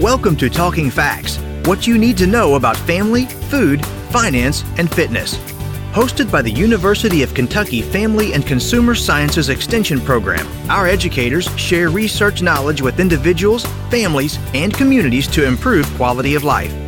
Welcome to Talking Facts what you need to know about family, food, finance, and fitness. Hosted by the University of Kentucky Family and Consumer Sciences Extension Program, our educators share research knowledge with individuals, families, and communities to improve quality of life.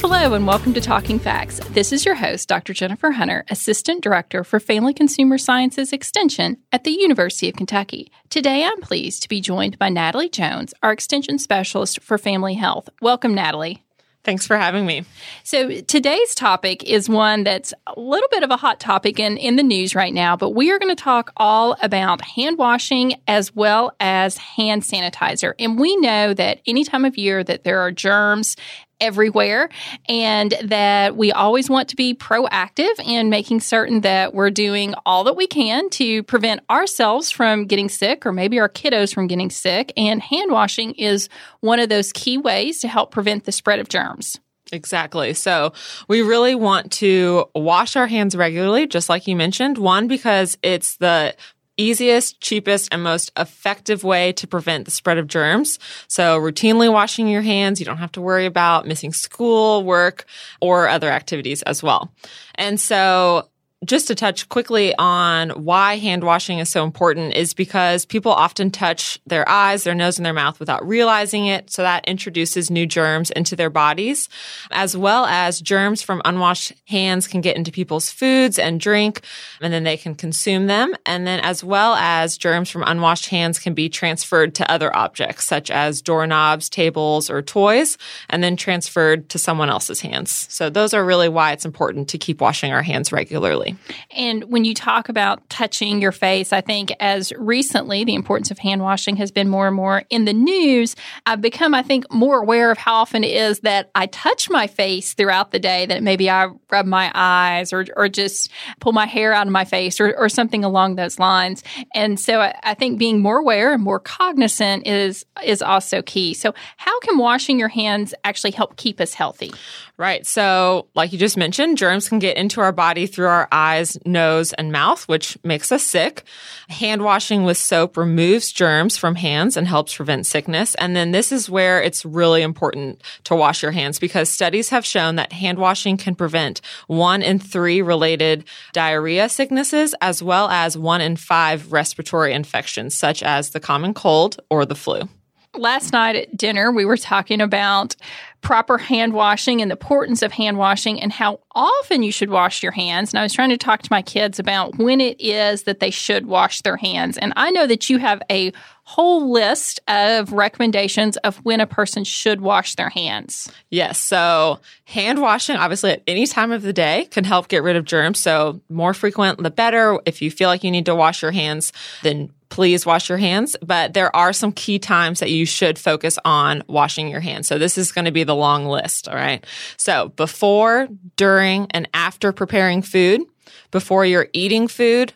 Hello, and welcome to Talking Facts. This is your host, Dr. Jennifer Hunter, Assistant Director for Family Consumer Sciences Extension at the University of Kentucky. Today, I'm pleased to be joined by Natalie Jones, our Extension Specialist for Family Health. Welcome, Natalie. Thanks for having me. So, today's topic is one that's a little bit of a hot topic in, in the news right now, but we are going to talk all about hand washing as well as hand sanitizer. And we know that any time of year that there are germs everywhere and that we always want to be proactive in making certain that we're doing all that we can to prevent ourselves from getting sick or maybe our kiddos from getting sick. And hand washing is one of those key ways to help prevent the spread of germs. Exactly. So we really want to wash our hands regularly, just like you mentioned. One, because it's the easiest, cheapest, and most effective way to prevent the spread of germs. So routinely washing your hands. You don't have to worry about missing school, work, or other activities as well. And so just to touch quickly on why hand washing is so important is because people often touch their eyes, their nose, and their mouth without realizing it. So that introduces new germs into their bodies, as well as germs from unwashed hands can get into people's foods and drink, and then they can consume them. And then as well as germs from unwashed hands can be transferred to other objects, such as doorknobs, tables, or toys, and then transferred to someone else's hands. So those are really why it's important to keep washing our hands regularly. And when you talk about touching your face, I think as recently the importance of hand washing has been more and more in the news, I've become, I think, more aware of how often it is that I touch my face throughout the day, that maybe I rub my eyes or, or just pull my hair out of my face or, or something along those lines. And so I, I think being more aware and more cognizant is, is also key. So how can washing your hands actually help keep us healthy? Right. So, like you just mentioned, germs can get into our body through our eyes, nose, and mouth, which makes us sick. Hand washing with soap removes germs from hands and helps prevent sickness. And then this is where it's really important to wash your hands because studies have shown that hand washing can prevent one in three related diarrhea sicknesses, as well as one in five respiratory infections, such as the common cold or the flu last night at dinner, we were talking about proper hand washing and the importance of hand washing and how often you should wash your hands. And I was trying to talk to my kids about when it is that they should wash their hands. And I know that you have a whole list of recommendations of when a person should wash their hands. Yes. So, hand washing, obviously, at any time of the day can help get rid of germs. So, more frequent, the better. If you feel like you need to wash your hands, then please wash your hands. But there are some key times that you should focus on washing your hands. So, this is going to be the long list. All right. So, before, during, and after preparing food, before you're eating food,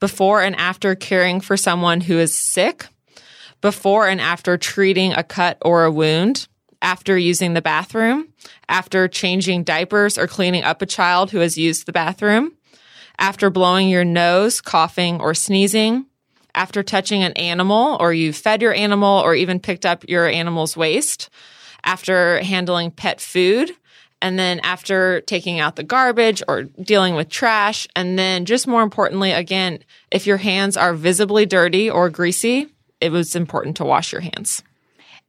before and after caring for someone who is sick, before and after treating a cut or a wound, after using the bathroom, after changing diapers or cleaning up a child who has used the bathroom, after blowing your nose, coughing, or sneezing, after touching an animal or you fed your animal or even picked up your animal's waste, after handling pet food, and then after taking out the garbage or dealing with trash. And then just more importantly, again, if your hands are visibly dirty or greasy, it was important to wash your hands.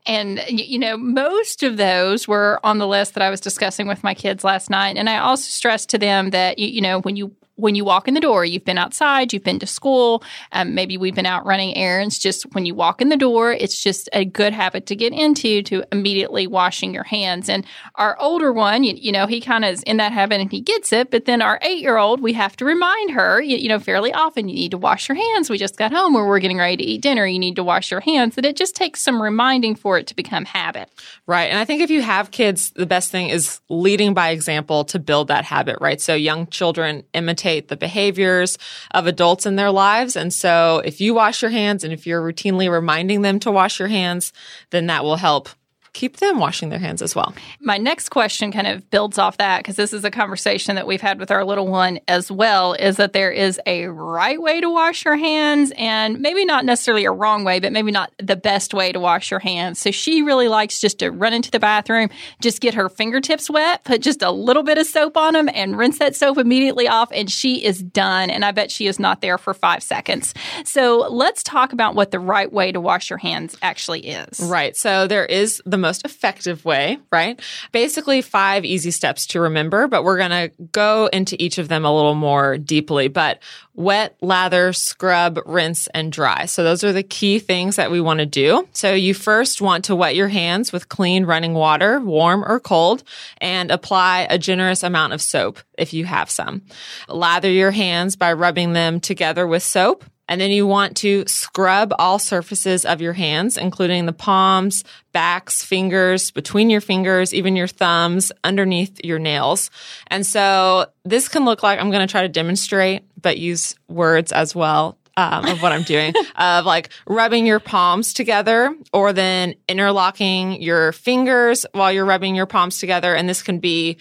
And, you know, most of those were on the list that I was discussing with my kids last night. And I also stressed to them that, you know, when you when you walk in the door, you've been outside, you've been to school, um, maybe we've been out running errands. Just when you walk in the door, it's just a good habit to get into to immediately washing your hands. And our older one, you, you know, he kind of is in that habit and he gets it. But then our eight year old, we have to remind her, you, you know, fairly often, you need to wash your hands. We just got home or we're getting ready to eat dinner. You need to wash your hands. That it just takes some reminding for it to become habit. Right. And I think if you have kids, the best thing is leading by example to build that habit, right? So young children imitate the behaviors of adults in their lives. And so if you wash your hands and if you're routinely reminding them to wash your hands, then that will help keep them washing their hands as well. My next question kind of builds off that because this is a conversation that we've had with our little one as well is that there is a right way to wash your hands and maybe not necessarily a wrong way, but maybe not the best way to wash your hands. So she really likes just to run into the bathroom, just get her fingertips wet, put just a little bit of soap on them and rinse that soap immediately off and she is done. And I bet she is not there for five seconds. So let's talk about what the right way to wash your hands actually is. Right. So there is the most effective way, right? Basically, five easy steps to remember, but we're going to go into each of them a little more deeply. But wet, lather, scrub, rinse, and dry. So those are the key things that we want to do. So you first want to wet your hands with clean running water, warm or cold, and apply a generous amount of soap if you have some. Lather your hands by rubbing them together with soap. And then you want to scrub all surfaces of your hands, including the palms, backs, fingers, between your fingers, even your thumbs, underneath your nails. And so this can look like I'm going to try to demonstrate, but use words as well um, of what I'm doing of like rubbing your palms together or then interlocking your fingers while you're rubbing your palms together. And this can be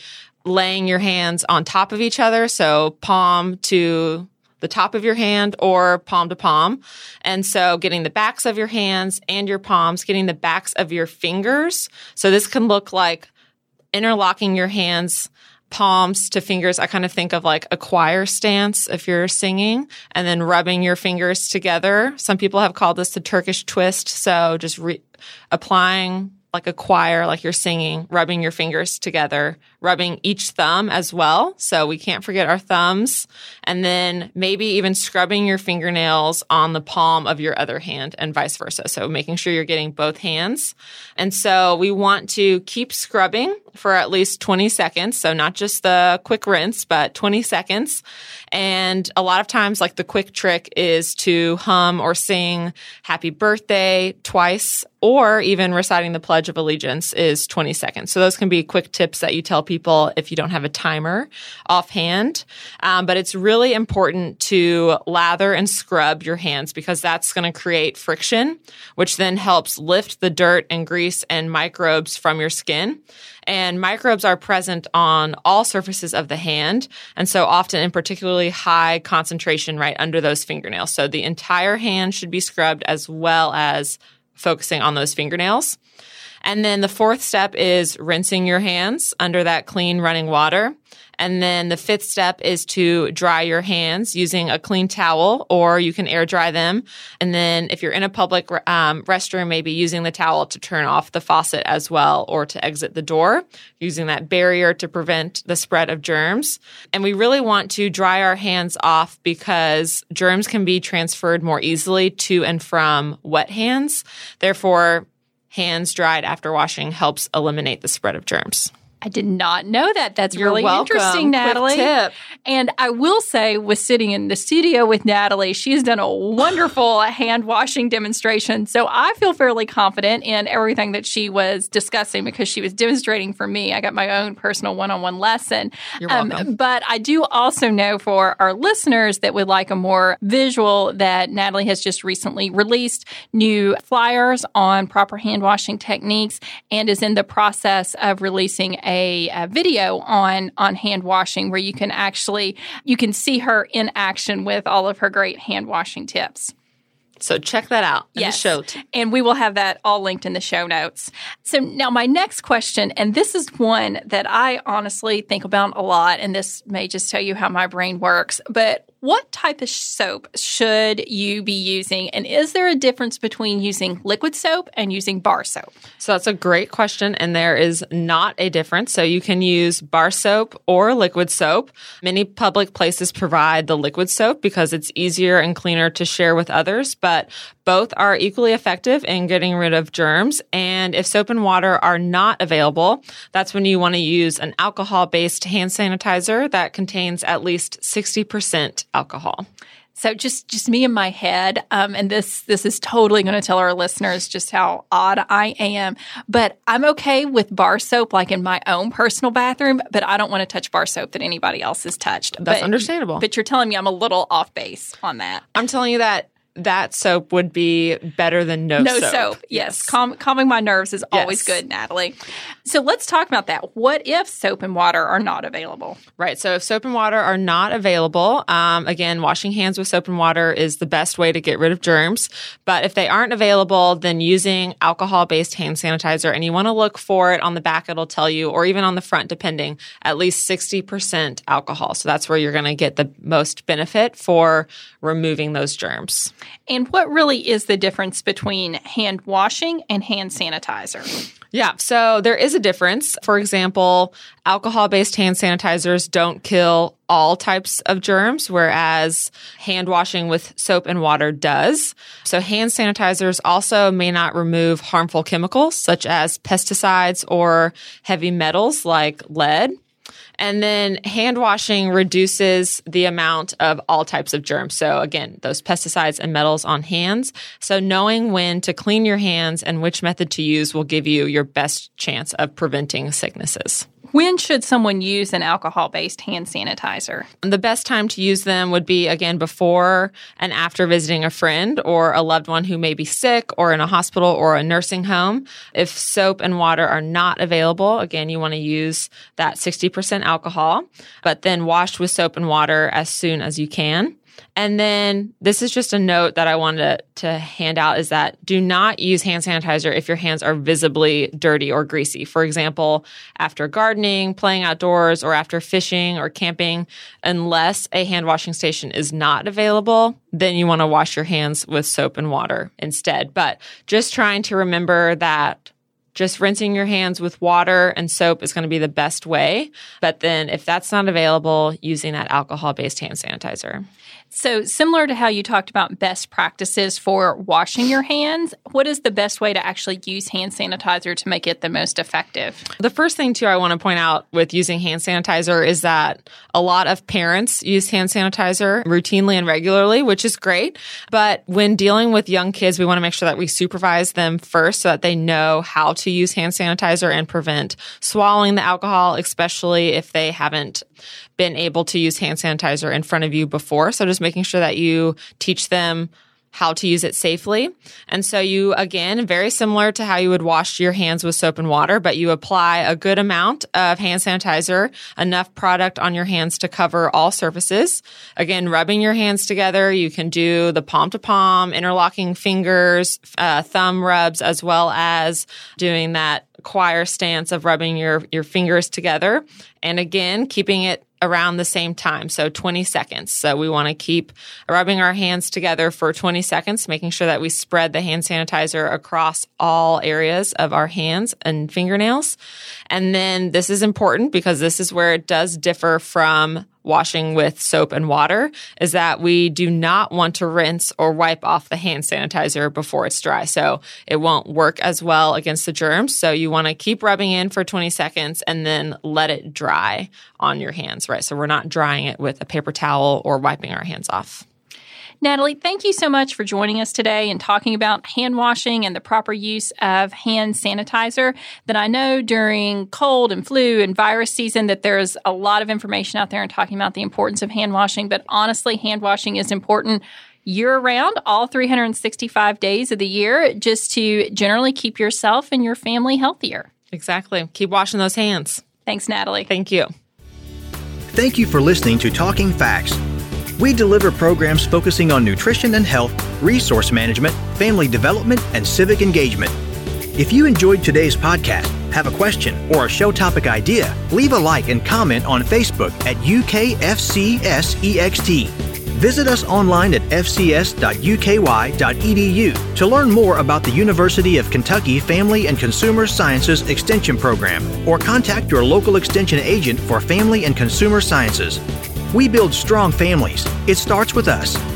laying your hands on top of each other. So palm to the top of your hand or palm to palm. And so getting the backs of your hands and your palms, getting the backs of your fingers. So this can look like interlocking your hands palms to fingers. I kind of think of like a choir stance if you're singing and then rubbing your fingers together. Some people have called this the Turkish twist. So just re- applying like a choir, like you're singing, rubbing your fingers together, rubbing each thumb as well. So we can't forget our thumbs. And then maybe even scrubbing your fingernails on the palm of your other hand and vice versa. So making sure you're getting both hands. And so we want to keep scrubbing for at least 20 seconds. So not just the quick rinse, but 20 seconds. And a lot of times, like the quick trick is to hum or sing happy birthday twice or even reciting the Pledge of Allegiance is 20 seconds. So those can be quick tips that you tell people if you don't have a timer offhand. Um, but it's really important to lather and scrub your hands because that's going to create friction, which then helps lift the dirt and grease and microbes from your skin. And microbes are present on all surfaces of the hand. And so often in particularly high concentration right under those fingernails. So the entire hand should be scrubbed as well as focusing on those fingernails. And then the fourth step is rinsing your hands under that clean running water. And then the fifth step is to dry your hands using a clean towel, or you can air dry them. And then if you're in a public um, restroom, maybe using the towel to turn off the faucet as well, or to exit the door, using that barrier to prevent the spread of germs. And we really want to dry our hands off because germs can be transferred more easily to and from wet hands. Therefore, hands dried after washing helps eliminate the spread of germs. I did not know that. That's You're really welcome. interesting, Natalie. And I will say, with sitting in the studio with Natalie, she's done a wonderful hand washing demonstration. So I feel fairly confident in everything that she was discussing because she was demonstrating for me. I got my own personal one on one lesson. You're um, welcome. but I do also know for our listeners that would like a more visual that Natalie has just recently released new flyers on proper hand washing techniques and is in the process of releasing a a, a, video on on hand washing where you can actually you can see her in action with all of her great hand washing tips. So check that out in yes. the show. T- and we will have that all linked in the show notes. So now my next question, and this is one that I honestly think about a lot, and this may just tell you how my brain works, but what type of soap should you be using? And is there a difference between using liquid soap and using bar soap? So that's a great question. And there is not a difference. So you can use bar soap or liquid soap. Many public places provide the liquid soap because it's easier and cleaner to share with others, but both are equally effective in getting rid of germs. And if soap and water are not available, that's when you want to use an alcohol based hand sanitizer that contains at least 60% alcohol. So just just me in my head, um, and this this is totally going to tell our listeners just how odd I am. But I'm okay with bar soap, like in my own personal bathroom. But I don't want to touch bar soap that anybody else has touched. That's but, understandable. But you're telling me I'm a little off base on that. I'm telling you that that soap would be better than no, no soap. soap. Yes, Calm, calming my nerves is always good, Natalie. So let's talk about that. What if soap and water are not available? Right. So if soap and water are not available, um, again, washing hands with soap and water is the best way to get rid of germs. But if they aren't available, then using alcohol based hand sanitizer, and you want to look for it on the back, it'll tell you, or even on the front, depending, at least 60% alcohol. So that's where you're going to get the most benefit for removing those germs. And what really is the difference between hand washing and hand sanitizer? Yeah, so there is a difference. For example, alcohol based hand sanitizers don't kill all types of germs, whereas hand washing with soap and water does. So hand sanitizers also may not remove harmful chemicals such as pesticides or heavy metals like lead. And then hand washing reduces the amount of all types of germs. So again, those pesticides and metals on hands. So knowing when to clean your hands and which method to use will give you your best chance of preventing sicknesses. When should someone use an alcohol based hand sanitizer? The best time to use them would be again before and after visiting a friend or a loved one who may be sick or in a hospital or a nursing home. If soap and water are not available, again, you want to use that 60% alcohol, but then wash with soap and water as soon as you can. And then this is just a note that I wanted to, to hand out is that do not use hand sanitizer if your hands are visibly dirty or greasy. For example, after gardening, playing outdoors, or after fishing or camping, unless a hand washing station is not available, then you want to wash your hands with soap and water instead. But just trying to remember that just rinsing your hands with water and soap is going to be the best way. But then if that's not available, using that alcohol based hand sanitizer. So, similar to how you talked about best practices for washing your hands, what is the best way to actually use hand sanitizer to make it the most effective? The first thing, too, I want to point out with using hand sanitizer is that a lot of parents use hand sanitizer routinely and regularly, which is great. But when dealing with young kids, we want to make sure that we supervise them first so that they know how to use hand sanitizer and prevent swallowing the alcohol, especially if they haven't been able to use hand sanitizer in front of you before. So just making sure that you teach them how to use it safely. And so you, again, very similar to how you would wash your hands with soap and water, but you apply a good amount of hand sanitizer, enough product on your hands to cover all surfaces. Again, rubbing your hands together. You can do the palm to palm, interlocking fingers, uh, thumb rubs, as well as doing that choir stance of rubbing your, your fingers together. And again, keeping it around the same time. So 20 seconds. So we want to keep rubbing our hands together for 20 seconds, making sure that we spread the hand sanitizer across all areas of our hands and fingernails. And then this is important because this is where it does differ from washing with soap and water is that we do not want to rinse or wipe off the hand sanitizer before it's dry. So it won't work as well against the germs. So you want to keep rubbing in for 20 seconds and then let it dry on your hands, right? So we're not drying it with a paper towel or wiping our hands off. Natalie, thank you so much for joining us today and talking about hand washing and the proper use of hand sanitizer. That I know during cold and flu and virus season that there's a lot of information out there and talking about the importance of hand washing, but honestly, hand washing is important year round, all 365 days of the year, just to generally keep yourself and your family healthier. Exactly. Keep washing those hands. Thanks, Natalie. Thank you. Thank you for listening to Talking Facts. We deliver programs focusing on nutrition and health, resource management, family development, and civic engagement. If you enjoyed today's podcast, have a question, or a show topic idea, leave a like and comment on Facebook at UKFCSEXT. Visit us online at fcs.uky.edu to learn more about the University of Kentucky Family and Consumer Sciences Extension Program or contact your local extension agent for Family and Consumer Sciences. We build strong families. It starts with us.